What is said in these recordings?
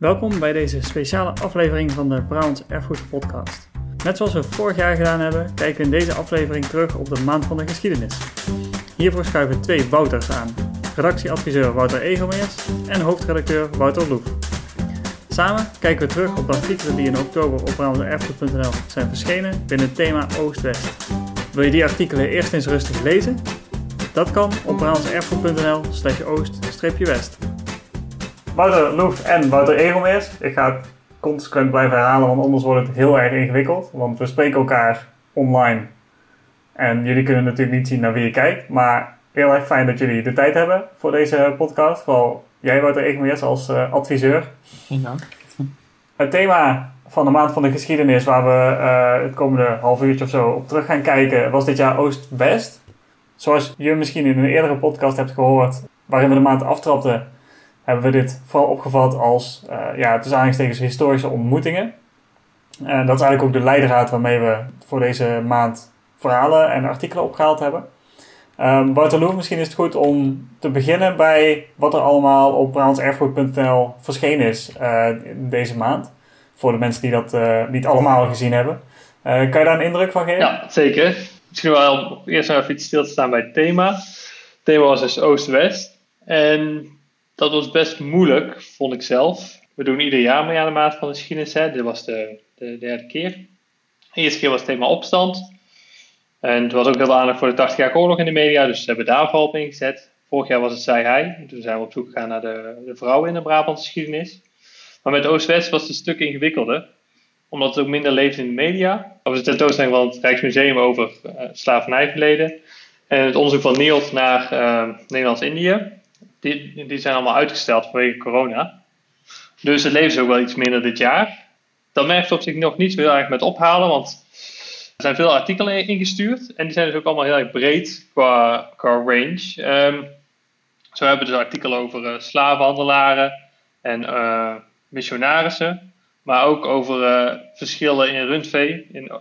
Welkom bij deze speciale aflevering van de Brabants Erfgoed Podcast. Net zoals we vorig jaar gedaan hebben, kijken we in deze aflevering terug op de maand van de geschiedenis. Hiervoor schuiven twee Wouters aan: redactieadviseur Wouter Egelmeers en hoofdredacteur Wouter Loef. Samen kijken we terug op de artikelen die in oktober op brabantserfgoed.nl zijn verschenen binnen het thema Oost-West. Wil je die artikelen eerst eens rustig lezen? Dat kan op brabantserfgoed.nl slash oost-west. Wouter Loef en Wouter Egelmeers. Ik ga het consequent blijven herhalen, want anders wordt het heel erg ingewikkeld. Want we spreken elkaar online. En jullie kunnen natuurlijk niet zien naar wie je kijkt. Maar heel erg fijn dat jullie de tijd hebben voor deze podcast. Vooral jij, Wouter Egelmeers, als uh, adviseur. Ja. Het thema van de maand van de geschiedenis, waar we uh, het komende half uurtje of zo op terug gaan kijken, was dit jaar Oost-West. Zoals je misschien in een eerdere podcast hebt gehoord, waarin we de maand aftrapten, hebben we dit vooral opgevat als, uh, ja, aanhalingstekens, historische ontmoetingen. En dat is eigenlijk ook de leidraad waarmee we voor deze maand verhalen en artikelen opgehaald hebben. Um, misschien is het goed om te beginnen bij wat er allemaal op brabantserfgoed.nl verschenen is uh, deze maand. Voor de mensen die dat niet allemaal gezien hebben. Kan je daar een indruk van geven? Ja, zeker. Misschien wel eerst nog even iets stil te staan bij het thema. Het thema was dus Oost-West. En dat was best moeilijk, vond ik zelf. We doen ieder jaar mee aan de maand van de geschiedenis. Hè. Dit was de, de derde keer. De eerste keer was het thema opstand. En het was ook heel aandacht voor de 80 jaar oorlog in de media, dus ze hebben daar vooral op ingezet. Vorig jaar was het Zij Hij. Toen zijn we op zoek gegaan naar de, de vrouwen in de Brabantse geschiedenis. Maar met Oost-West was het een stuk ingewikkelder, omdat het ook minder leeft in de media. Over de tentoonstelling van het Rijksmuseum over uh, slavernijverleden. En het onderzoek van Niels naar uh, Nederlands-Indië. Die, zijn allemaal uitgesteld vanwege corona. Dus het leeft ook wel iets minder dit jaar. Dat merkt op zich nog niet zo heel erg met ophalen, want er zijn veel artikelen ingestuurd. En die zijn dus ook allemaal heel erg breed qua, qua range. Um, zo hebben we dus artikelen over uh, slavenhandelaren en uh, missionarissen. Maar ook over uh, verschillen in rundvee in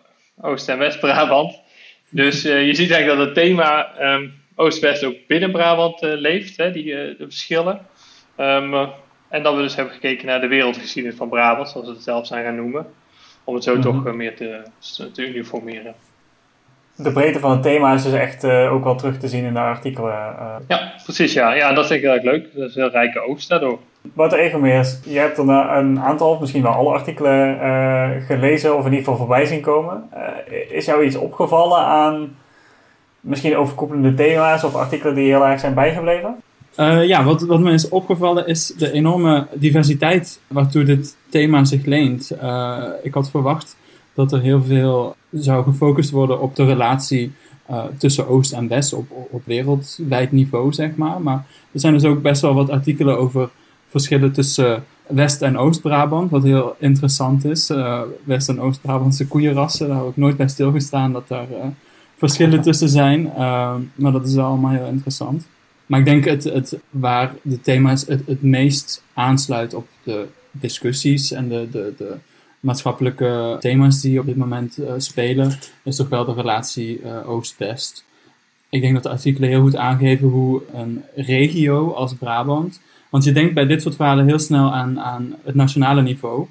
Oost- en West-Brabant. Dus je ziet eigenlijk dat het thema um, Oost-West ook binnen Brabant leeft, hè, die de verschillen. Um, en dat we dus hebben gekeken naar de wereldgeschiedenis van Brabant, zoals we het zelf zijn gaan noemen. Om het zo mm -hmm. toch meer te, te, uniformeren. De breedte van het thema is dus echt uh, ook wel terug te zien in de artikelen. Uh. Ja, precies. Ja. ja, dat vind ik heel erg leuk. Dat is een rijke oogst daardoor. Wouter Egelmeers, je hebt dan een aantal, misschien wel alle artikelen uh, gelezen of in ieder geval voorbij zien komen. is jou iets opgevallen aan misschien overkoepelende thema's of artikelen die heel erg zijn bijgebleven? Uh, ja, wat, wat me is opgevallen is de enorme diversiteit waartoe dit thema zich leent. Uh, ik had verwacht dat er heel veel zou gefocust worden op de relatie uh, tussen Oost en West op, op wereldwijd niveau, zeg maar. Maar er zijn dus ook best wel wat artikelen over verschillen tussen West- en Oost-Brabant, wat heel interessant is. West- en Oost-Brabantse koeienrassen, daar heb ik nooit bij stilgestaan dat daar verschillen tussen zijn. maar dat is allemaal heel interessant. Maar ik denk het, het waar de thema's het, het meest aansluit op de discussies en de, de, de maatschappelijke thema's die op dit moment uh, spelen, is toch wel de relatie uh, Oost-West. Ik denk dat de artikelen heel goed aangeven hoe een regio als Brabant. Want je denkt bij dit soort verhalen heel snel aan, aan het nationale niveau.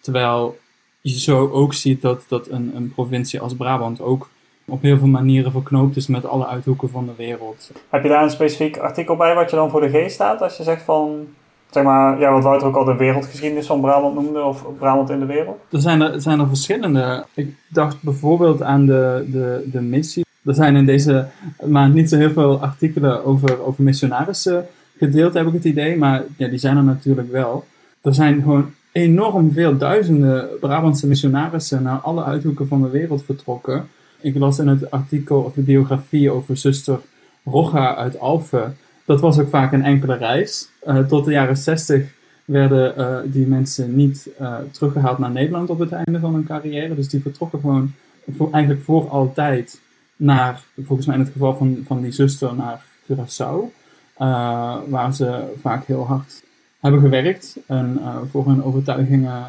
Terwijl je zo ook ziet dat, dat een, een provincie als Brabant ook op heel veel manieren verknoopt is met alle uithoeken van de wereld. Heb je daar een specifiek artikel bij wat je dan voor de geest staat? Als je zegt van, zeg maar, ja, wat Wouter ook al de wereldgeschiedenis van Brabant noemde, of Brabant in de wereld? Er zijn er, zijn er verschillende. Ik dacht bijvoorbeeld aan de, de, de missie. Er zijn in deze maand niet zo heel veel artikelen over, over missionarissen gedeeld, heb ik het idee. Maar ja, die zijn er natuurlijk wel. Er zijn gewoon enorm veel duizenden Brabantse missionarissen naar alle uithoeken van de wereld vertrokken. Ik las in het artikel of de biografie over zuster Rocha uit Alphen. Dat was ook vaak een enkele reis. Uh, tot de jaren 60 werden uh, die mensen niet uh, teruggehaald naar Nederland op het einde van hun carrière. Dus die vertrokken gewoon voor, eigenlijk voor altijd naar, volgens mij in het geval van, van die zuster, naar Curaçao. waar ze vaak heel hard hebben gewerkt en voor hun overtuigingen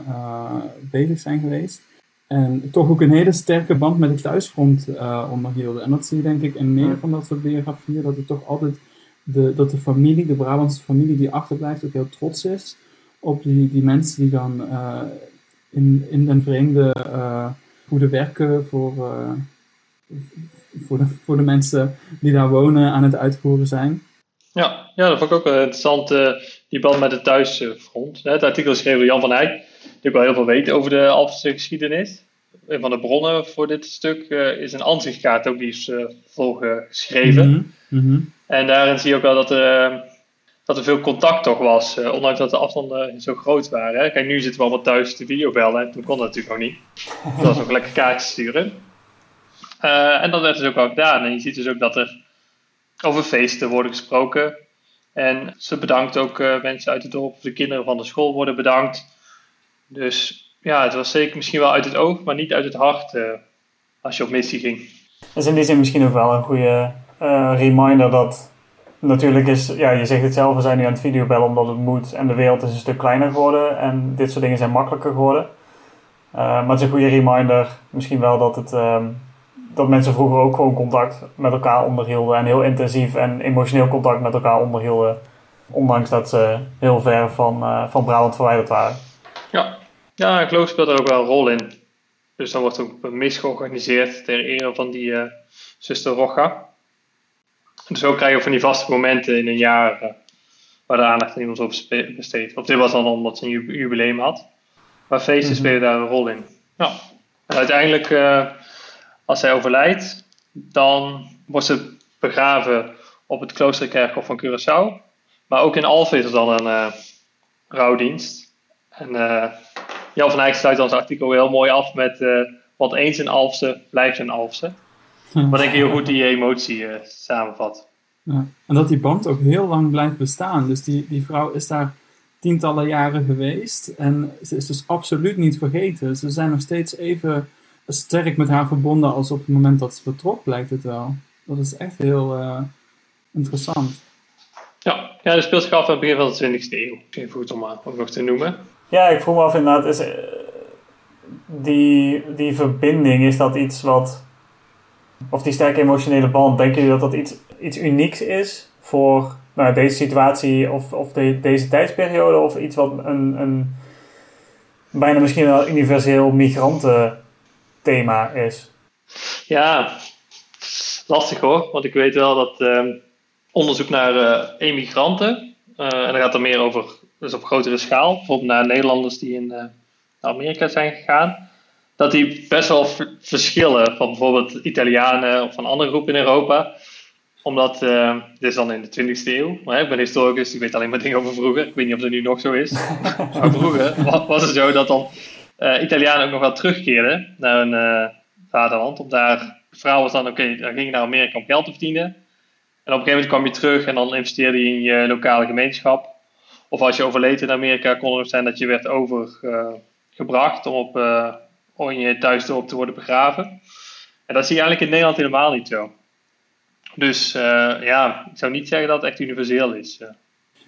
bezig zijn geweest. En toch ook een hele sterke band met het thuisfront uh, onderhielden. En dat zie je denk ik in meer van dat soort biografieën. Dat het toch altijd de, dat de familie, de Brabantse familie die achterblijft, ook heel trots is op die, die mensen die dan uh, in, in den vreemde uh, goede werken voor, uh, voor, de, voor de mensen die daar wonen aan het uitvoeren zijn. Ja, ja dat vond ik ook interessant, die band met de thuisfront. Het artikel is geschreven door Jan van Eyck, ook wel heel veel weet over de Alphense geschiedenis. Een van de bronnen voor dit stuk is een ansichtkaart ook die is volgeschreven. Mm -hmm. En daarin zie je ook wel dat er dat er veel contact toch was, ondanks dat de afstanden zo groot waren. Hè. Kijk, nu zitten we allemaal thuis te videobellen en toen kon dat natuurlijk nog niet. Dat was ook lekker kaartjes sturen. En dat werd dus ook wel gedaan. En je ziet dus ook dat er over feesten worden gesproken. En ze bedankt ook uh, mensen uit het dorp, de kinderen van de school worden bedankt. Dus ja, het was zeker misschien wel uit het oog, maar niet uit het hart als je op missie ging. Dat is in die zin misschien ook wel een goede reminder dat natuurlijk is, ja, je zegt het zelf, we zijn nu aan het videobellen omdat het moet en de wereld is een stuk kleiner geworden en dit soort dingen zijn makkelijker geworden. Uh, maar het is een goede reminder, misschien wel dat, het, uh, dat mensen vroeger ook gewoon contact met elkaar onderhielden en heel intensief en emotioneel contact met elkaar onderhielden, ondanks dat ze heel ver van, van Brabant verwijderd waren. Ja, geloof speelt er ook wel een rol in. Dus dan wordt ook een mis georganiseerd ter ere van die zuster Rocha. Dus ook krijg je van die vaste momenten in een jaar uh, waar de aandacht aan iemand over besteedt. Of dit was dan omdat ze een jubileum had. Maar feesten mhm. spelen daar een rol in. Ja. En uiteindelijk, uh, als zij overlijdt, dan wordt ze begraven op het kloosterkerkhof van Curaçao. Maar ook in Alphen is er dan een uh, rouwdienst. En Jan van Eyck sluit zijn artikel heel mooi af met... wat eens een Alpse blijft een Alpse. Wat denk ik heel goed die emotie uh, samenvat. Ja. En dat die band ook heel lang blijft bestaan. Dus die, die vrouw is daar tientallen jaren geweest. En ze is dus absoluut niet vergeten. Ze zijn nog steeds even sterk met haar verbonden als op het moment dat ze vertrok, blijkt het wel. Dat is echt heel uh, interessant. Ja, ja, dat speelt zich af aan het begin van de 20e eeuw. Misschien goed om ook nog te noemen. Ja, ik vroeg me af inderdaad, is, uh, die, die verbinding, is dat iets wat of die sterke emotionele band, denken jullie dat dat iets, iets unieks is voor nou, deze situatie of, of de, deze tijdsperiode? Of iets wat een, een bijna misschien wel universeel migrantenthema is? Ja, lastig hoor. Want ik weet wel dat uh, onderzoek naar uh, emigranten, uh, en dan gaat er meer over, dus op grotere schaal, bijvoorbeeld naar Nederlanders die in naar Amerika zijn gegaan dat die best wel verschillen van bijvoorbeeld Italianen of van andere groepen in Europa. Omdat, uh, dit is dan in de 20e eeuw, maar ik ben historicus, ik weet alleen maar dingen over vroeger. Ik weet niet of dat nu nog zo is. maar vroeger was het zo dat dan uh, Italianen ook nog wel terugkeerden naar hun uh, vaderland. Om daar, vrouw was dan, oké, okay, dan ging je naar Amerika om geld te verdienen. En op een gegeven moment kwam je terug en dan investeerde je in je lokale gemeenschap. Of als je overleed in Amerika, kon het zijn dat je werd overgebracht om op om in je thuisdorp te worden begraven. En dat zie je eigenlijk in Nederland helemaal niet zo. Dus uh, ja, ik zou niet zeggen dat het echt universeel is.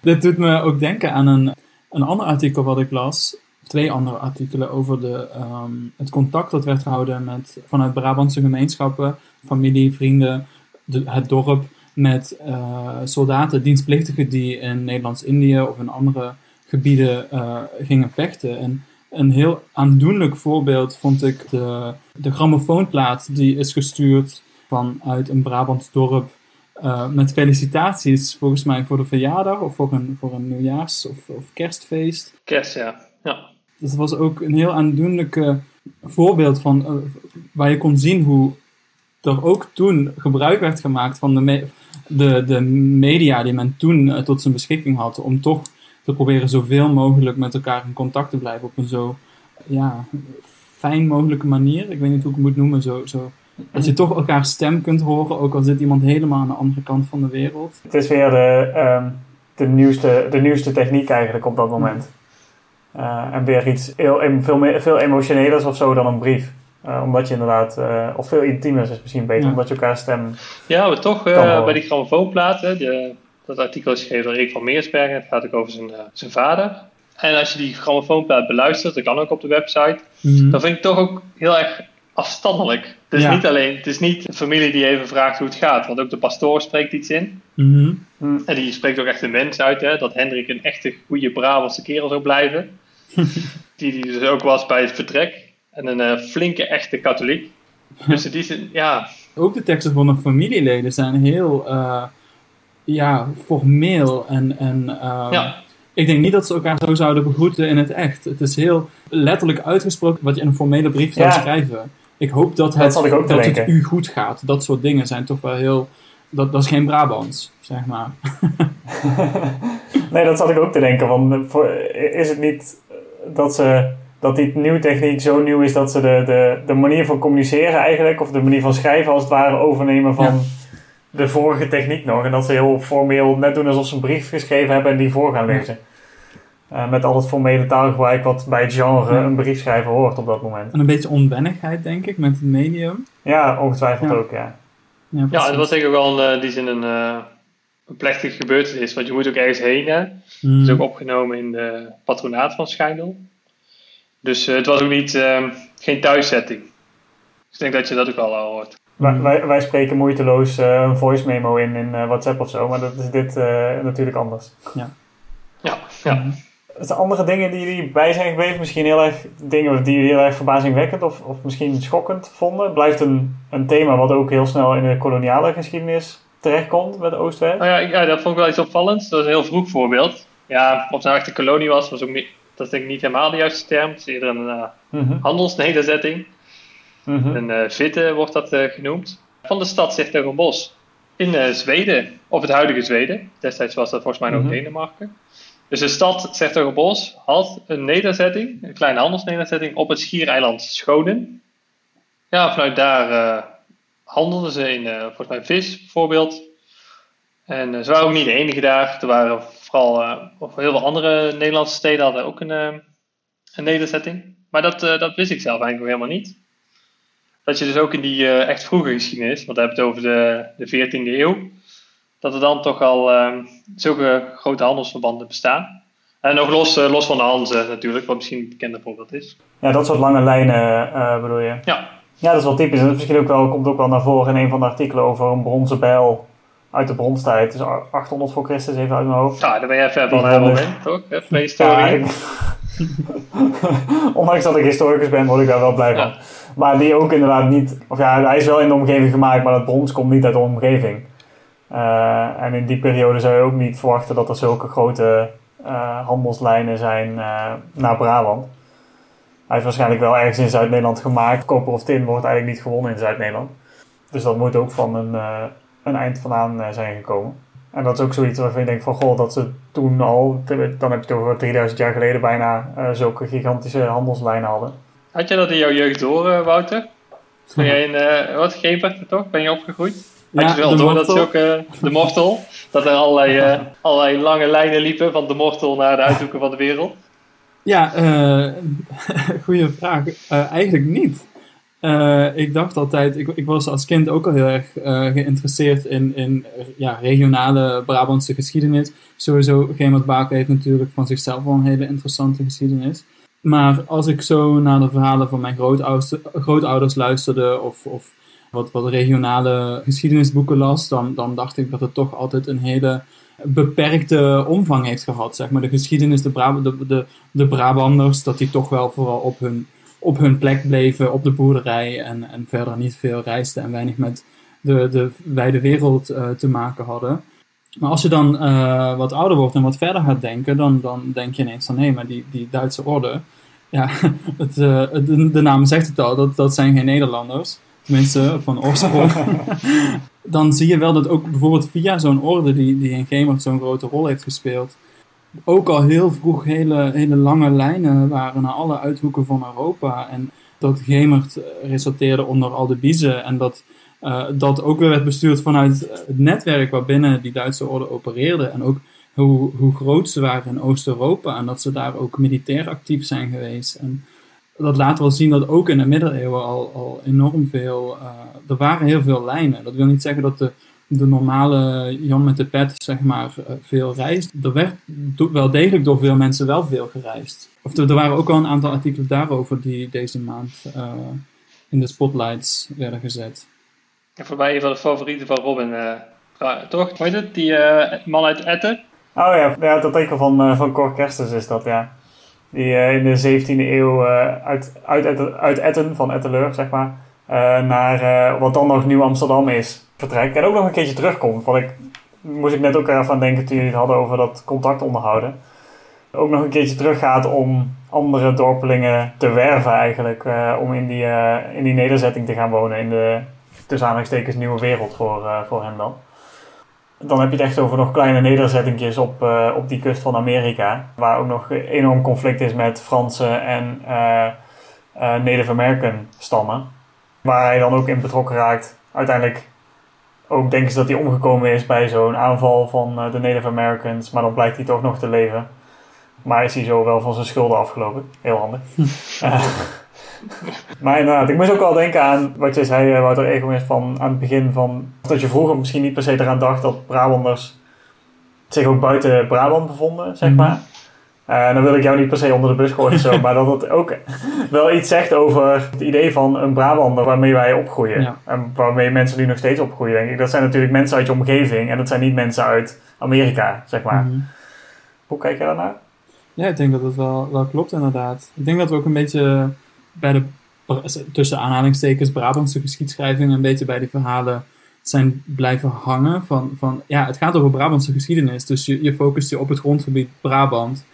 Dit doet me ook denken aan een, een ander artikel wat ik las. Twee andere artikelen over de, um, het contact dat werd gehouden met, vanuit Brabantse gemeenschappen, familie, vrienden, de, het dorp, met uh, soldaten, dienstplichtigen die in Nederlands-Indië of in andere gebieden uh, gingen vechten. En een heel aandoenlijk voorbeeld vond ik de, de grammofoonplaat die is gestuurd vanuit een Brabants dorp uh, met felicitaties volgens mij voor de verjaardag of voor een, voor een nieuwjaars- of, of kerstfeest. Kerst, ja. ja. Dus dat was ook een heel aandoenlijk voorbeeld van waar je kon zien hoe er ook toen gebruik werd gemaakt van de, de, de media die men toen uh, tot zijn beschikking had om toch te proberen zoveel mogelijk met elkaar in contact te blijven op een zo ja, fijn mogelijke manier. Ik weet niet hoe ik het moet noemen. Zo, zo, dat je toch elkaar stem kunt horen, ook al zit iemand helemaal aan de andere kant van de wereld. Het is weer de, um, de, nieuwste, de nieuwste techniek eigenlijk op dat moment. Uh, en weer iets heel, veel, meer, veel emotionelers of zo dan een brief. Uh, omdat je inderdaad, uh, of veel intiemer is misschien beter, ja. omdat je elkaar stem. Ja, we toch bij die grammofoonplaten, de dat artikel is geschreven door Rick van Meersbergen. Het gaat ook over zijn, uh, zijn vader. En als je die grammofoonplaat beluistert, dat kan ook op de website, mm -hmm. dan vind ik toch ook heel erg afstandelijk. Het is Ja. niet alleen, het is niet een familie die even vraagt hoe het gaat, want ook de pastoor spreekt iets in. Mhm. En die spreekt ook echt een mens uit, hè, dat Hendrik een echte goede Brabantse kerel zou blijven. die die dus ook was bij het vertrek. En een eh, flinke echte katholiek. Dus in die zin, ja, Ook de teksten van de familieleden zijn heel eh, ja, formeel. En, en eh, ja, ik denk niet dat ze elkaar zo zouden begroeten in het echt. Het is heel letterlijk uitgesproken wat je in een formele brief zou Ja. schrijven. Ik hoop dat het, dat het u goed gaat. Dat soort dingen zijn toch wel heel... Dat, dat is geen Brabants, zeg maar. Nee, dat zat ik ook te denken. Voor, is het niet dat, ze, dat die nieuwe techniek zo nieuw is dat ze de, de, de manier van communiceren eigenlijk, of de manier van schrijven als het ware, overnemen van Ja. de vorige techniek nog. En dat ze heel formeel net doen alsof ze een brief geschreven hebben en die voor gaan lezen. Eh, met al het formele taalgebruik wat bij het genre Ja. een briefschrijver hoort op dat moment. En een beetje onwennigheid, denk ik, met het medium. Ja, ongetwijfeld Ja. ook, ja. Ja, het was denk ik wel een, eh, die zin een, eh, een plechtige gebeurtenis. Want je moet ook ergens heen, hè. Mm. Het is ook opgenomen in de patronaat van Schijndel. Dus eh, het was ook niet, eh, geen thuiszetting. Dus ik denk dat je dat ook al al hoort. Wij, Mm. wij, wij spreken moeiteloos eh, een voice memo in in eh, WhatsApp of zo, maar dat is dit eh, natuurlijk anders. Ja, ja. Er zijn andere dingen die jullie bij zijn gebleven, misschien heel erg dingen die jullie heel erg verbazingwekkend of, of misschien schokkend vonden. Blijft een, een thema wat ook heel snel in de koloniale geschiedenis terechtkomt met Oost-West. Nou ja, ja, dat vond ik wel iets opvallends. Dat was een heel vroeg voorbeeld. Ja, of het nou echt een kolonie was, was ook niet, dat is denk ik niet helemaal de juiste term. Het is eerder een eh, Mhm, handelsnederzetting. mhm. Een eh vitte wordt dat eh, genoemd. Van de stad Bos in Zweden, of het huidige Zweden. Destijds was dat volgens mij nog Mhm. Denemarken. Dus de stad Bos had een nederzetting, een kleine handelsnederzetting, op het schiereiland Schonen. Ja, vanuit daar handelden ze in, volgens mij, vis bijvoorbeeld. En ze waren ook niet de enige daar. Er waren vooral eh, of heel veel andere Nederlandse steden hadden ook een, eh, een nederzetting. Maar dat, eh, dat wist ik zelf eigenlijk helemaal niet. Dat je dus ook in die echt vroege geschiedenis, want we hebben het over de, de 14e eeuw, dat er dan toch al eh, zulke grote handelsverbanden bestaan. En nog los, los van de Hanze natuurlijk, wat misschien een bekende voorbeeld is. Ja, dat soort lange lijnen bedoel je. Ja, Ja, dat is wel typisch. En dat is misschien ook wel, komt ook wel naar voren in een van de artikelen over een bronzen bijl uit de bronstijd. Dus 800 voor Christus, even uit mijn hoofd. ja daar ben je even van helemaal in, toch? Ja, Prehistorie. ik- Ondanks dat ik historicus ben, word ik daar wel blij van. Ja. Maar die ook inderdaad niet... Of ja, hij is wel in de omgeving gemaakt, maar dat brons komt niet uit de omgeving. Eh, en in die periode zou je ook niet verwachten dat er zulke grote eh, handelslijnen zijn eh, naar Brabant. Hij is waarschijnlijk wel ergens in Zuid-Nederland gemaakt. Koper of tin wordt eigenlijk niet gewonnen in Zuid-Nederland. Dus dat moet ook van een, een eind vandaan eh, zijn gekomen. En dat is ook zoiets waarvan je denkt van, goh, dat ze toen al, dan heb je het over 3000 jaar geleden bijna, eh, zulke gigantische handelslijnen hadden. Had je dat in jouw jeugd door, eh, Wouter? Ben jij een, eh wat, Gebert toch? Ben je opgegroeid? Had je wel door dat zulke, de mortel, dat er allerlei, eh, allerlei lange lijnen liepen van de mortel naar de uithoeken van de wereld? Ja, eh goede vraag. Eh, eigenlijk niet. Eh, ik dacht altijd, ik, ik was als kind ook al heel erg eh, geïnteresseerd in, in ja, regionale Brabantse geschiedenis. Sowieso, Gemert Baken heeft natuurlijk van zichzelf al een hele interessante geschiedenis. Maar als ik zo naar de verhalen van mijn grootouders, grootouders luisterde of, of wat, wat regionale geschiedenisboeken las, dan, dan dacht ik dat het toch altijd een hele beperkte omvang heeft gehad. Zeg maar. De geschiedenis, de, Brab de, de, de Brabanders, dat die toch wel vooral op hun, op hun plek bleven, op de boerderij en, en verder niet veel reisden en weinig met de, de wijde wereld eh, te maken hadden. Maar als je dan eh, wat ouder wordt en wat verder gaat denken, dan, dan denk je ineens van hé, maar die, die Duitse orde, ja, het, eh, het- de, de naam zegt het al, dat, dat zijn geen Nederlanders. Tenminste, van oorsprong. dan zie je wel dat ook bijvoorbeeld via zo'n orde die, die in Gemert zo'n grote rol heeft gespeeld, ook al heel vroeg hele, hele lange lijnen waren naar alle uithoeken van Europa. En dat Gemert eh, resulteerde onder al de biezen en dat eh, dat ook weer werd bestuurd vanuit het netwerk waarbinnen die Duitse orde opereerde. En ook hoe, hoe groot ze waren in Oost-Europa en dat ze daar ook militair actief zijn geweest. En dat laat wel zien dat ook in de middeleeuwen al, al enorm veel. eh, er waren heel veel lijnen. Dat wil niet zeggen dat de, de normale Jan met de pet, zeg maar, eh, veel reist. Er werd wel degelijk door veel mensen wel veel gereisd. Of er, er waren ook al een aantal artikelen daarover die deze maand eh, in de spotlights werden gezet. Ja, voor mij een van de favorieten van Robin, uh, toch? Hoe heet het? Die uh, man uit Etten? Oh ja, ja dat artikel van, uh, van Cor Kerstes is dat, ja. Die in de 17e eeuw uit, uit, uit Etten, van Etteleur, zeg maar, naar wat dan nog Nieuw Amsterdam is, En ook nog een keertje terugkomt. Wat ik, moest ik net ook ervan denken toen jullie het hadden over dat contact onderhouden. Ook nog een keertje teruggaat om andere dorpelingen te werven eigenlijk. om in die, in die nederzetting te gaan wonen in de tussen nieuwe wereld voor, uh, voor hen dan. Dan heb je het echt over nog kleine nederzettingjes op, op die kust van Amerika. Waar ook nog enorm conflict is met Franse en Native American stammen. Waar hij dan ook in betrokken raakt. Uiteindelijk ook denken ze dat hij omgekomen is bij zo'n aanval van de Native Americans. Maar dan blijkt hij toch nog te leven. Maar is hij zo wel van zijn schulden afgelopen. Heel handig. maar inderdaad, ik moest ook wel denken aan wat je zei, eh, Wouter Egelmist, van aan het begin van dat je vroeger misschien niet per se eraan dacht dat Brabanders zich ook buiten Brabant bevonden, zeg mhm. maar. Uh, dan wil ik jou niet per se onder de bus gooien of zo, maar dat het ook wel iets zegt over het idee van een Brabander waarmee wij opgroeien. En waarmee mensen nu nog steeds opgroeien, denk ik. Dat zijn natuurlijk mensen uit je omgeving en dat zijn niet mensen uit Amerika, zeg maar. Mhm. Hoe kijk je daarnaar? Ja, ik denk dat dat wel, wel klopt inderdaad. Ik denk dat we ook een beetje bij de, tussen aanhalingstekens, Brabantse geschiedschrijving, een beetje bij die verhalen zijn blijven hangen. Van, van, ja, het gaat over Brabantse geschiedenis, dus je, je focust je op het grondgebied Brabant.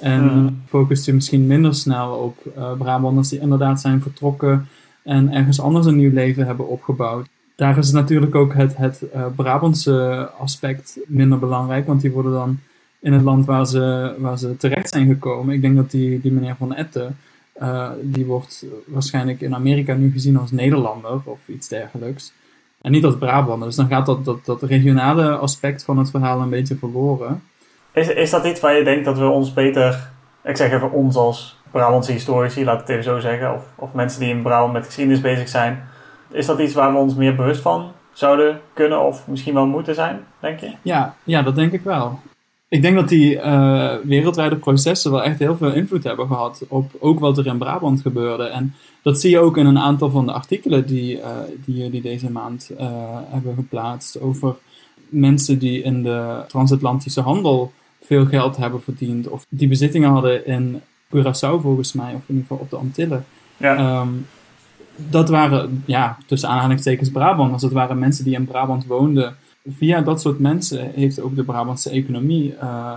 En focust je misschien minder snel op uh, Brabanders die inderdaad zijn vertrokken en ergens anders een nieuw leven hebben opgebouwd. Daar is natuurlijk ook het, het uh, Brabantse aspect minder belangrijk, want die worden dan in het land waar ze, waar ze terecht zijn gekomen. Ik denk dat die, die meneer Van Etten, uh, die wordt waarschijnlijk in Amerika nu gezien als Nederlander of iets dergelijks. En niet als Brabander. Dus dan gaat dat, dat, dat regionale aspect van het verhaal een beetje verloren. Is, is dat iets waar je denkt dat we ons beter, ik zeg even ons als Brabantse historici, laat ik het even zo zeggen, of, of mensen die in Brabant met geschiedenis bezig zijn, is dat iets waar we ons meer bewust van zouden kunnen of misschien wel moeten zijn, denk je? Ja, ja dat denk ik wel ik denk dat die uh, wereldwijde processen wel echt heel veel invloed hebben gehad op ook wat er in Brabant gebeurde. En dat zie je ook in een aantal van de artikelen die, uh, die deze maand uh, hebben geplaatst over mensen die in de transatlantische handel veel geld hebben verdiend. Of die bezittingen hadden in Curaçao volgens mij, of in ieder geval op de Antillen. Ja. Um, dat waren, ja, tussen aanhalingstekens Brabanders. Dat waren mensen die in Brabant woonden via dat soort mensen heeft ook de Brabantse economie uh,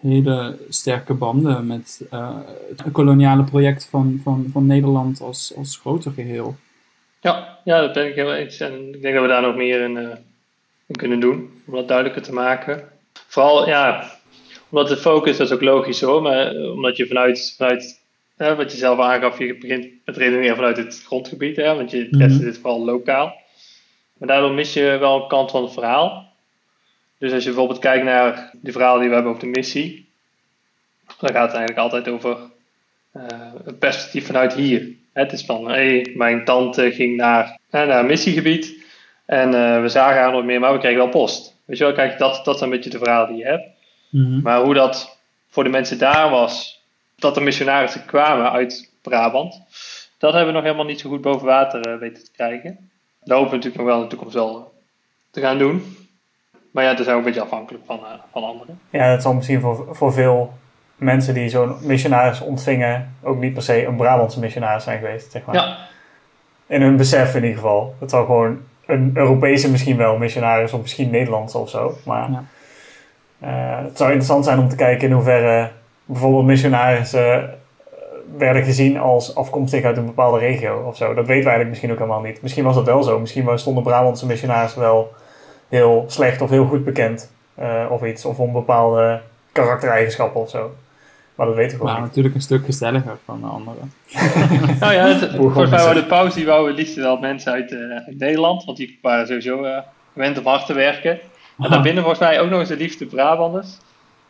hele sterke banden met uh, het koloniale project van, van, van Nederland als, als groter geheel. Ja, ja, dat ben ik heel eens. En ik denk dat we daar nog meer in, uh, in kunnen doen, om dat duidelijker te maken. Vooral, ja, omdat de focus, dat is ook logisch hoor, maar omdat je vanuit, vanuit wat je zelf aangaf, je begint met redeneren vanuit het grondgebied, hè, want je mm -hmm. dit vooral lokaal. Maar daardoor mis je wel een kant van het verhaal. Dus als je bijvoorbeeld kijkt naar de verhalen die we hebben over de missie, dan gaat het eigenlijk altijd over uh, een perspectief vanuit hier. Het is van, hé, hey, mijn tante ging naar, naar een missiegebied en uh, we zagen haar nooit meer, maar we kregen wel post. Weet je wel, kijk, dat, dat zijn een beetje de verhalen die je hebt. Mm Maar hoe dat voor de mensen daar was, dat er missionarissen kwamen uit Brabant, dat hebben we nog helemaal niet zo goed boven water uh, weten te krijgen. Dat hopen we natuurlijk nog wel in de toekomst wel te gaan doen. Maar ja, het is ook een beetje afhankelijk van, uh, van anderen. Ja, het zal misschien voor, voor veel mensen die zo'n missionaris ontvingen ook niet per se een Brabantse missionaris zijn geweest, zeg maar. Ja. In hun besef in ieder geval. Het zal gewoon een Europese misschien wel missionaris of misschien Nederlands of zo. Maar ja. Uh, het zou interessant zijn om te kijken in hoeverre bijvoorbeeld missionarissen werden gezien als afkomstig uit een bepaalde regio of zo. Dat weten we eigenlijk misschien ook helemaal niet. Misschien was dat wel zo. Misschien stonden Brabantse missionarissen wel heel slecht of heel goed bekend. Uh, of iets. Of om bepaalde karaktereigenschappen of zo. Maar dat weten we maar niet. natuurlijk een stuk gezelliger van de anderen. nou ja, het, volgens mij de pauze die wouden liefst wel mensen uit, uh, Nederland. Want die waren sowieso uh, gewend om hard te werken. En daarbinnen volgens mij ook nog eens de liefste Brabanders.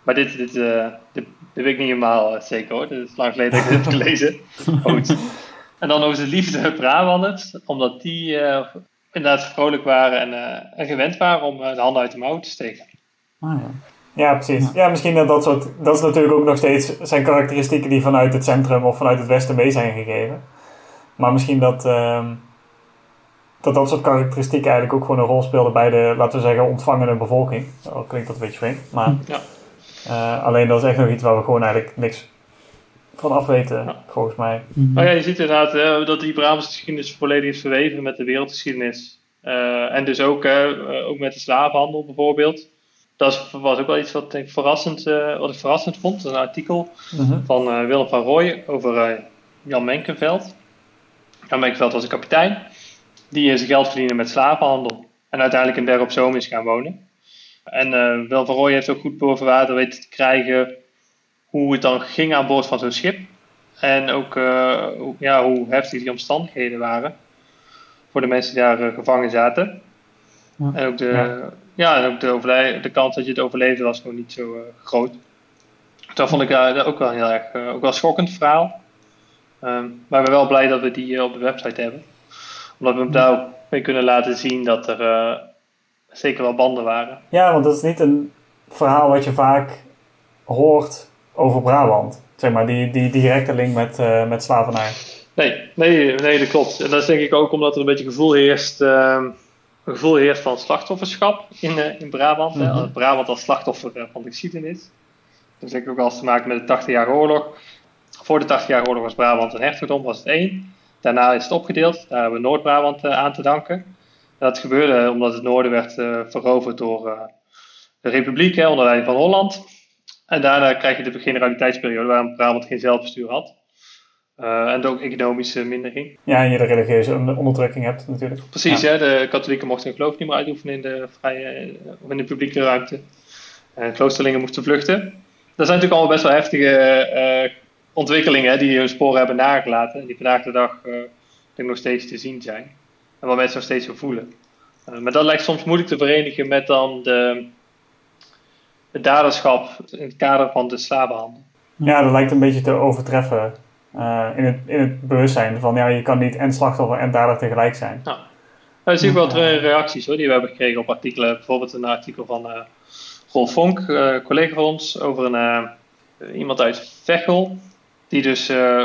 Maar dit, dit, uh, dit, dit, weet ik niet helemaal uh, zeker hoor. Dit is lang geleden dat ik dit heb gelezen. Goed. En dan over de liefde Brabanders. Omdat die uh, inderdaad vrolijk waren en, en gewend waren om de handen uit de mouw te steken. Ah, ja. Ja, precies. Ja. misschien dat dat soort... Dat is natuurlijk ook nog steeds... zijn karakteristieken die vanuit het centrum of vanuit het westen mee zijn gegeven. Maar misschien dat... Uh, dat dat soort karakteristieken eigenlijk ook gewoon een rol speelden bij de, laten we zeggen, ontvangende bevolking. Al klinkt dat een beetje vreemd, maar Ja. eh, alleen dat is echt nog iets waar we gewoon eigenlijk niks van af weten, Ja. volgens mij. Mhm. Maar ja, je ziet inderdaad eh, dat die Brabantse geschiedenis volledig is verweven met de wereldgeschiedenis. Eh, en dus ook, eh, eh, ook met de slavenhandel bijvoorbeeld. Dat was ook wel iets wat ik verrassend, eh, wat ik verrassend vond. Een artikel van eh, Willem van Rooij over Jan Menkenveld. Jan Menkenveld was een kapitein die eh, zijn geld verdiende met slavenhandel. En uiteindelijk in Der op Zoom is gaan wonen. En eh, Willem van Rooij heeft ook goed boven water weten te krijgen hoe het dan ging aan boord van zo'n schip. En ook eh, hoe, ja, hoe heftig die omstandigheden waren voor de mensen die daar gevangen zaten. Ja. En ook, de, Ja. ja. en ook de, de kans dat je het overleefde was gewoon niet zo groot. Dat vond ik eh, ook wel heel erg ook wel schokkend verhaal. Ehm, maar ik ben wel blij dat we die op de website hebben. Omdat we hem daar ook mee kunnen laten zien dat er eh, zeker wel banden waren. Ja, want dat is niet een verhaal wat je vaak hoort over Brabant. Zeg maar, die, die directe link met, eh, met slavernij. Nee, nee, nee, dat klopt. En dat is denk ik ook omdat er een beetje gevoel heerst, ehm, een gevoel heerst van slachtofferschap in, eh, in Brabant. Mhm. Brabant als slachtoffer van de geschiedenis. Dat heeft ook alles te maken met de 80-jarige oorlog. Voor de 80-jarige oorlog was Brabant een hertogdom, was het één. Daarna is het opgedeeld. Daar hebben we Noord-Brabant eh, aan te danken. En dat gebeurde omdat het noorden werd eh, veroverd door eh, de Republiek hè, onder leiding van Holland. En daarna krijg je de generaliteitsperiode waarin Brabant geen zelfbestuur had. En ook economische mindering. Ja, en je de religieuze on- onderdrukking hebt natuurlijk. Precies, hè, de katholieken mochten hun geloof niet meer uitoefenen in de, vrije, in de publieke ruimte. En kloosterlingen moesten vluchten. Dat zijn natuurlijk allemaal best wel heftige ontwikkelingen die hun sporen hebben nagelaten. En die vandaag de dag eh, denk ik nog steeds te zien zijn. En waar mensen nog steeds zo voelen. Eh, maar dat lijkt soms moeilijk te verenigen met dan de, het daderschap in het kader van de slavenhandel. Ja, dat lijkt een beetje te overtreffen eh, in, het, in het bewustzijn van ja, je kan niet en slachtoffer en dader tegelijk zijn. Nou, dat zie ik wel in reacties hoor, die we hebben gekregen op artikelen. Bijvoorbeeld een artikel van eh Rolf Vonk, eh, collega van ons, over een, iemand uit Veghel. Die dus eh,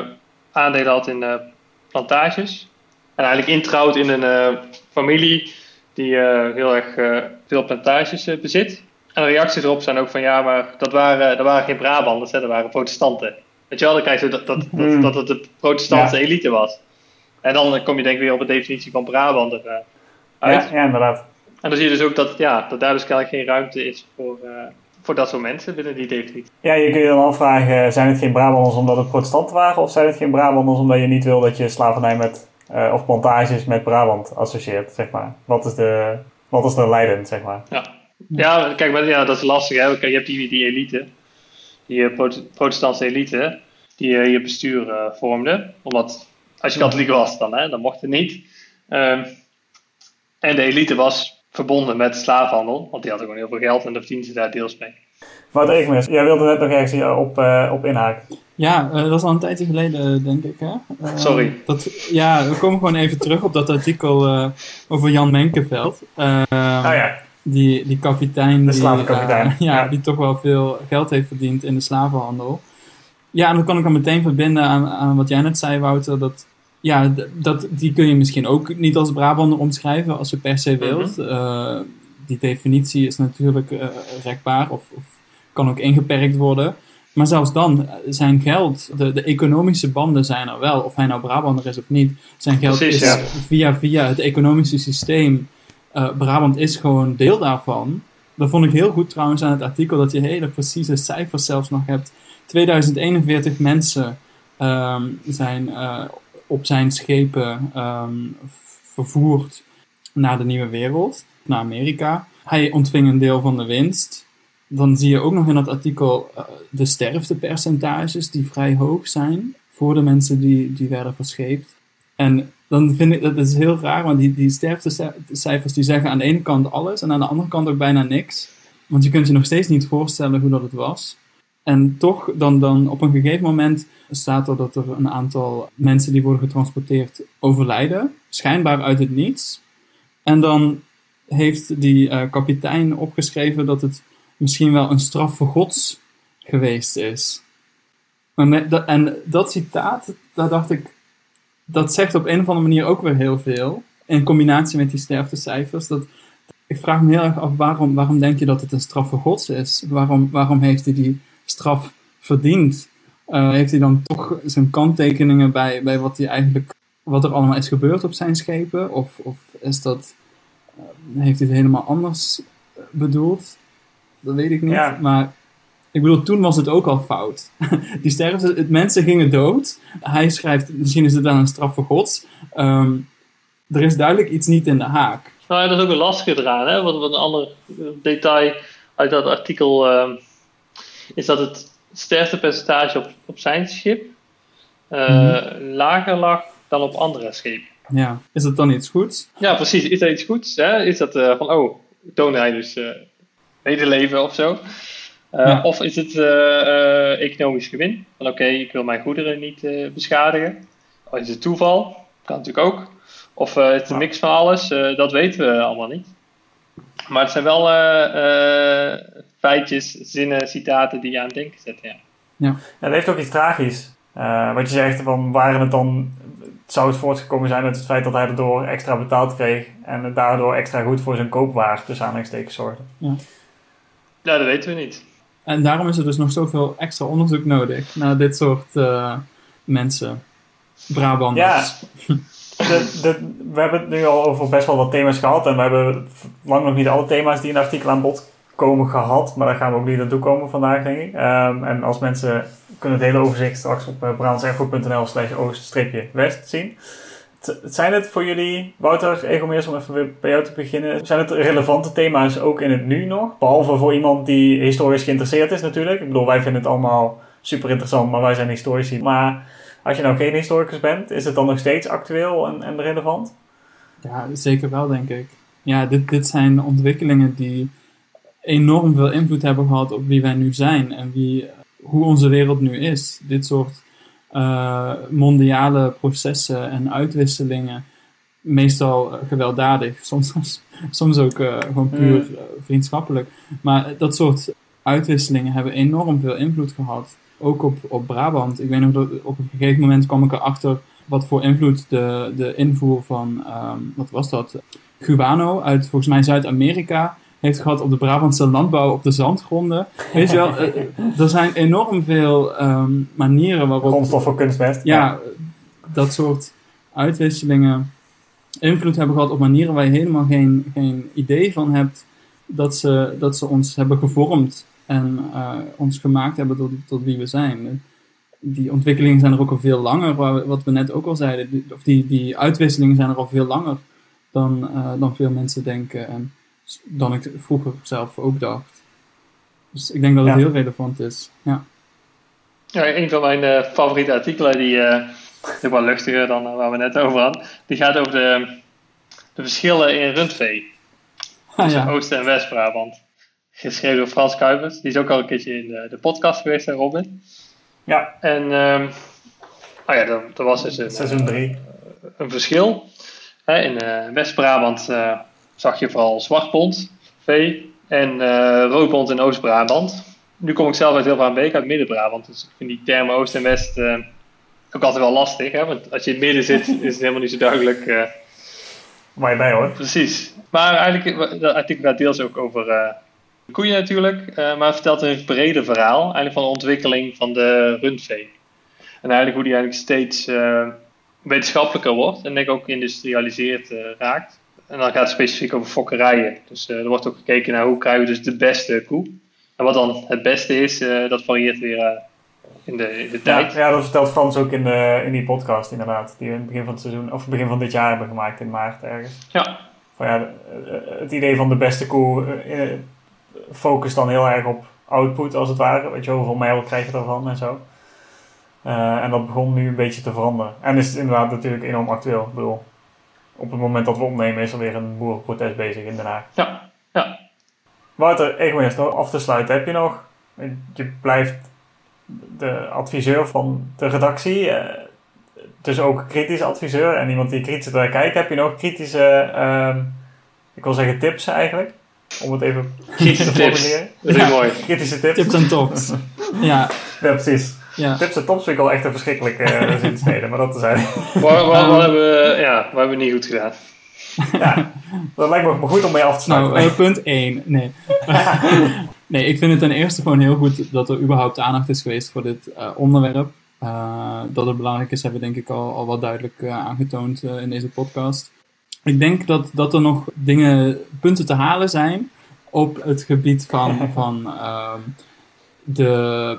aandelen had in eh, plantages. En eigenlijk introuwt in een eh, familie die heel erg veel plantages bezit. En de reacties erop zijn ook van ja, maar dat waren, dat waren geen Brabanders, hè, dat waren protestanten. Weet je wel, dan krijg je dat, dat, dat, Hmm. dat het de protestantse elite was. En dan kom je denk ik weer op de definitie van Brabander uit. Ja, ja, inderdaad. En dan zie je dus ook dat, ja, dat daar dus kennelijk geen ruimte is voor, voor dat soort mensen binnen die definitie. Ja, je kunt je dan afvragen, zijn het geen Brabanders omdat het protestanten waren? Of zijn het geen Brabanders omdat je niet wil dat je slavernij met, eh, of plantages met Brabant associeert, zeg maar? Wat is de, wat is de leidend, zeg maar? Ja, kijk, maar, ja, dat is lastig. Hè? Kijk, je hebt die, die elite, die eh, prote- protestantse elite, die eh, je bestuur eh, vormde. Omdat, als je katholiek was dan, hè, dan mocht het niet. Ehm, en de elite was verbonden met slavenhandel, want die hadden gewoon heel veel geld en daar verdienden ze daar deels mee. Wat Egemis, jij wilde net nog ergens hier op, eh, op inhaken. Ja, eh, dat is al een tijdje geleden, denk ik. Hè? Eh, Sorry. Dat, ja, we komen gewoon even terug op dat artikel eh, over Jan Menkenveld. Eh, Ah ja, die, die kapitein. De die, slavenkapitein, eh, ja, ja. die toch wel veel geld heeft verdiend in de slavenhandel. Ja, en dan kan ik hem meteen verbinden aan, aan wat jij net zei, Wouter. Dat, ja, dat, die kun je misschien ook niet als Brabander omschrijven als je per se wilt. Eh, die definitie is natuurlijk eh, rekbaar of, of kan ook ingeperkt worden. Maar zelfs dan, eh, zijn geld, de, de economische banden zijn er wel, of hij nou Brabander is of niet. Zijn geld Precies, is ja. via, via het economische systeem. Brabant is gewoon deel daarvan. Dat vond ik heel goed trouwens aan het artikel, dat je hele precieze cijfers zelfs nog hebt. 2041 mensen ehm, zijn op zijn schepen ehm, vervoerd naar de nieuwe wereld, naar Amerika. Hij ontving een deel van de winst. Dan zie je ook nog in dat artikel eh, de sterftepercentages die vrij hoog zijn voor de mensen die, die werden verscheept. En dan vind ik dat is heel raar, want die, die sterftecijfers die zeggen aan de ene kant alles en aan de andere kant ook bijna niks. Want je kunt je nog steeds niet voorstellen hoe dat het was. En toch, dan, dan op een gegeven moment staat er dat er een aantal mensen die worden getransporteerd overlijden. Schijnbaar uit het niets. En dan heeft die eh, kapitein opgeschreven dat het misschien wel een straf voor gods geweest is. En dat citaat, daar dacht ik, dat zegt op een of andere manier ook weer heel veel. in combinatie met die sterftecijfers. Dat, ik vraag me heel erg af, waarom, waarom denk je dat het een straf voor gods is? Waarom, waarom heeft hij die straf verdiend? Uh, heeft hij dan toch zijn kanttekeningen bij, bij wat, hij eigenlijk, wat er allemaal is gebeurd op zijn schepen? Of, of is dat, uh, heeft hij het helemaal anders bedoeld? Dat weet ik niet. Ja. Maar ik bedoel, toen was het ook al fout. Die sterfte, het, mensen gingen dood. Hij schrijft, misschien is het dan een straf voor gods. Ehm, er is duidelijk iets niet in de haak. Nou ja, dat is ook een lastige eraan. Hè? Wat, wat een ander detail uit dat artikel uh, is dat het sterftepercentage op, op zijn schip uh, mm-hmm. lager lag dan op andere schepen. Ja, is dat dan iets goeds? Ja, precies. Is dat iets goeds? Hè? Is dat uh, van, oh, toonde hij dus medeleven of zo? Ja. Of is het economisch gewin? Van oké, okay, ik wil mijn goederen niet beschadigen. Of is het toeval? Kan natuurlijk ook. Of het is een mix van alles, dat weten we allemaal niet. Maar het zijn wel feitjes, zinnen, citaten die je aan het denken zetten. Ja. Ja. ja, dat heeft ook iets tragisch. wat je zegt, van waren het dan, zou het voortgekomen zijn uit het feit dat hij erdoor extra betaald kreeg en het daardoor extra goed voor zijn koopwaar tussen aanhalingstekens zorgde? Ja. ja, dat weten we niet. En daarom is er dus nog zoveel extra onderzoek nodig naar dit soort mensen. Brabanders. Ja. De, de, we hebben het nu al over best wel wat thema's gehad. En we hebben lang nog niet alle thema's die in het artikel aan bod komen gehad. Maar daar gaan we ook niet naartoe komen vandaag, denk ik. Um, en als mensen kunnen het hele overzicht straks op uh, slash oost-west zien. T zijn het voor jullie, Wouter, Egomeers, om even bij jou te beginnen. Zijn het relevante thema's ook in het nu nog? Behalve voor iemand die historisch geïnteresseerd is natuurlijk. Ik bedoel, wij vinden het allemaal super interessant, maar wij zijn historici. Maar als je nou geen historicus bent, is het dan nog steeds actueel en, en relevant? Ja, zeker wel, denk ik. Ja, dit, dit zijn ontwikkelingen die enorm veel invloed hebben gehad op wie wij nu zijn en wie, hoe onze wereld nu is. Dit soort uh, mondiale processen en uitwisselingen, meestal gewelddadig, soms, soms ook uh, gewoon puur uh, vriendschappelijk. Maar dat soort uitwisselingen hebben enorm veel invloed gehad ook op, op Brabant. Ik weet nog dat op een gegeven moment kwam ik erachter wat voor invloed de, de invoer van, um, wat was dat? Guano uit volgens mij Zuid-Amerika heeft gehad op de Brabantse landbouw op de zandgronden. Weet je wel, er zijn enorm veel um, manieren waarop. Grondstof voor kunstmest. Ja, ja, dat soort uitwisselingen invloed hebben gehad op manieren waar je helemaal geen, geen idee van hebt dat ze, dat ze ons hebben gevormd en uh, ons gemaakt hebben tot, tot wie we zijn. Die ontwikkelingen zijn er ook al veel langer, wat we net ook al zeiden. Die, of die, die uitwisselingen zijn er al veel langer dan, uh, dan veel mensen denken en dan ik vroeger zelf ook dacht. Dus ik denk dat het ja. heel relevant is. Ja. Ja, een van mijn uh, favoriete artikelen, die uh, is wel luchtiger dan waar we net over hadden, die gaat over de, de verschillen in rundvee. Ah, tussen ja. Oost- en West-Brabant geschreven door Frans Kuipers. Die is ook al een keertje in de, de podcast geweest, hè, Robin. Ja. En, um, oh ja, er, er was dus een, Seizoen 3. Een verschil. Hè, in uh, West-Brabant uh, zag je vooral zwartbond, vee, en roodbond in Oost-Brabant. Nu kom ik zelf uit heel veel Beek, uit Midden-Brabant. Dus ik vind die termen Oost en West ook altijd wel lastig. Hè? Want als je in het midden zit, is het helemaal niet zo duidelijk. Waar je bij hoort. Precies. Maar eigenlijk, dat artikel gaat deels ook over koeien natuurlijk, uh, maar vertelt een breder verhaal, eigenlijk van de ontwikkeling van de rundvee. En eigenlijk hoe die eigenlijk steeds uh, wetenschappelijker wordt en denk ik ook geïndustrialiseerd uh, raakt. En dan gaat het specifiek over fokkerijen. Dus er wordt ook gekeken naar hoe krijgen we dus de beste koe. En wat dan het beste is, dat varieert weer in de, in de tijd. Ja, ja, dat vertelt Frans ook in, de, in die podcast inderdaad, die we in het begin van het seizoen, of het begin van dit jaar hebben gemaakt in maart ergens. Ja. Van, ja het idee van de beste koe focust dan heel erg op output als het ware. Weet je, hoeveel melk krijg je ervan en zo. Uh, en dat begon nu een beetje te veranderen. En is inderdaad natuurlijk enorm actueel. Ik bedoel, op het moment dat we opnemen is er weer een boerenprotest bezig in Den Haag. Ja, ja. Wouter, egoïst, af te sluiten. Heb je nog, je blijft de adviseur van de redactie, uh, dus ook kritisch adviseur en iemand die kritisch naar kijkt. Heb je nog kritische, uh, ik wil zeggen tips eigenlijk? Om het even kritische te formuleren. Dat is ja. mooi. Kritische tips. Tips en tops. ja. ja, precies. Ja. Tips en tops vind ik al echt een verschrikkelijke uh, zinsnede, maar dat te zijn. Waar, waar, waar, hebben we, ja, waar hebben we niet goed gedaan? ja, dat lijkt me goed om mee af te sluiten. Nou, uh, punt 1. Nee. nee, ik vind het ten eerste gewoon heel goed dat er überhaupt aandacht is geweest voor dit uh, onderwerp. Uh, dat het belangrijk is, hebben we denk ik al, al wat duidelijk aangetoond in deze podcast. Ik denk dat, dat er nog dingen, punten te halen zijn op het gebied van, van uh, de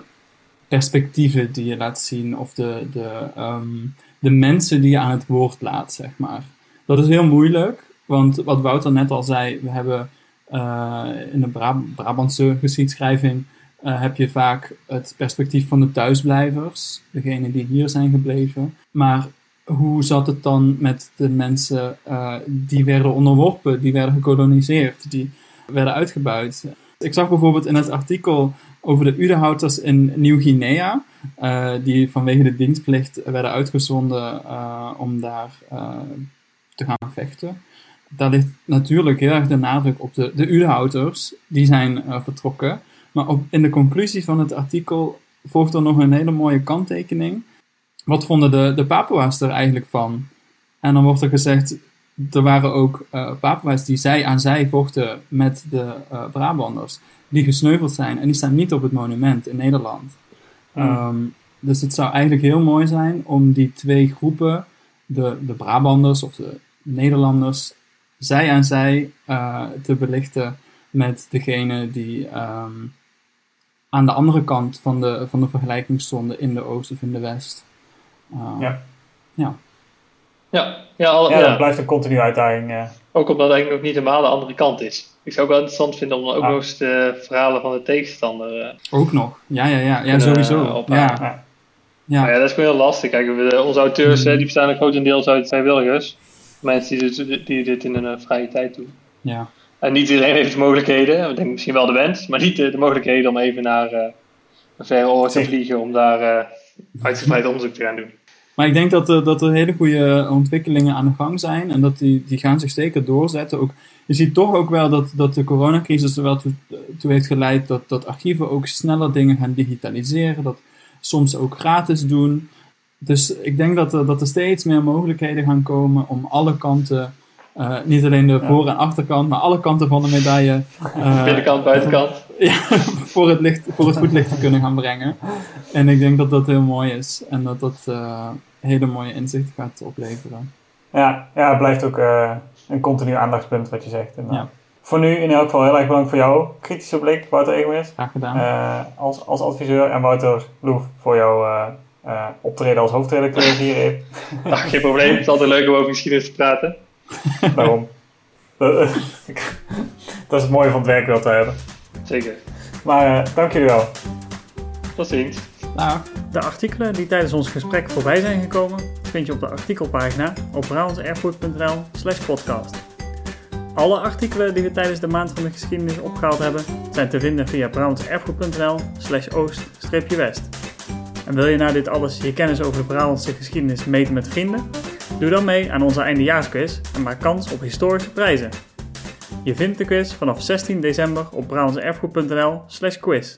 perspectieven die je laat zien of de, de, um, de mensen die je aan het woord laat, zeg maar. Dat is heel moeilijk, want wat Wouter net al zei, we hebben uh, in de Brab Brabantse geschiedschrijving uh, heb je vaak het perspectief van de thuisblijvers, degenen die hier zijn gebleven. Maar hoe zat het dan met de mensen uh, die werden onderworpen, die werden gekoloniseerd, die werden uitgebuit? Ik zag bijvoorbeeld in het artikel over de Udehouters in Nieuw-Guinea, uh, die vanwege de dienstplicht werden uitgezonden uh, om daar te gaan vechten. Daar ligt natuurlijk heel erg de nadruk op de, de die zijn vertrokken. Maar in de conclusie van het artikel volgt er nog een hele mooie kanttekening wat vonden de, de Papua's er eigenlijk van? En dan wordt er gezegd, er waren ook uh, Papua's die zij aan zij vochten met de uh, Brabanders, die gesneuveld zijn. En die staan niet op het monument in Nederland. Hmm. Um, dus het zou eigenlijk heel mooi zijn om die twee groepen, de, de Brabanders of de Nederlanders, zij aan zij uh, te belichten met degene die um, aan de andere kant van de, van de vergelijking stonden in de Oost of in de West. Uh, ja. Ja. Ja, ja, al, ja, dat blijft een continue uitdaging. Uh. Ook omdat het eigenlijk nog niet helemaal de andere kant is. Ik zou ook wel interessant vinden om ook ah. nog eens de verhalen van de tegenstander. Uh, ook nog, ja, ja, ja, ja sowieso. Ja. Ja. Ja. Ja, dat is gewoon heel lastig. Kijk, we, onze auteurs mm. die bestaan grotendeels uit vrijwilligers. Mensen die dit, die dit in hun vrije tijd doen. Ja. En niet iedereen heeft de mogelijkheden. Ik denk misschien wel de wens, maar niet de, de mogelijkheden om even naar uh, een verre oorlog te vliegen om daar uitgebreid onderzoek te gaan doen. Maar ik denk dat er, dat er hele goede ontwikkelingen aan de gang zijn en dat die, die gaan zich zeker doorzetten. Ook, je ziet toch ook wel dat, dat de coronacrisis er wel toe, toe heeft geleid dat, dat archieven ook sneller dingen gaan digitaliseren, dat soms ook gratis doen. Dus ik denk dat er, dat er steeds meer mogelijkheden gaan komen om alle kanten uh, niet alleen de voor- en achterkant, maar alle kanten van de medaille. Uh, Binnenkant, buitenkant. Ja, voor, het licht, voor het voetlicht te kunnen gaan brengen. En ik denk dat dat heel mooi is en dat dat uh, hele mooie inzichten gaat opleveren. Ja, ja het blijft ook een continu aandachtspunt wat je zegt. En, ja. Voor nu in elk geval heel erg bedankt voor jou kritische blik, Wouter Egemis. Graag gedaan. als, als adviseur en Wouter Loef voor jouw optreden als hoofdredacteur hier. Geen probleem, het is altijd leuk om over geschiedenis te praten. Waarom? dat is het mooie van het werk dat we hebben. Zeker. Maar uh, dank jullie wel. Tot ziens. Nou. De artikelen die tijdens ons gesprek voorbij zijn gekomen, vind je op de artikelpagina op brabantserfgoed.nl slash podcast. Alle artikelen die we tijdens de maand van de geschiedenis opgehaald hebben, zijn te vinden via brabantserfgoed.nl slash oost-west. En wil je na dit alles je kennis over de Brabantse geschiedenis meten met vrienden? Doe dan mee aan onze eindejaarsquiz en maak kans op historische prijzen. Je vindt de quiz vanaf 16 december op brabantserfgoed.nl quiz.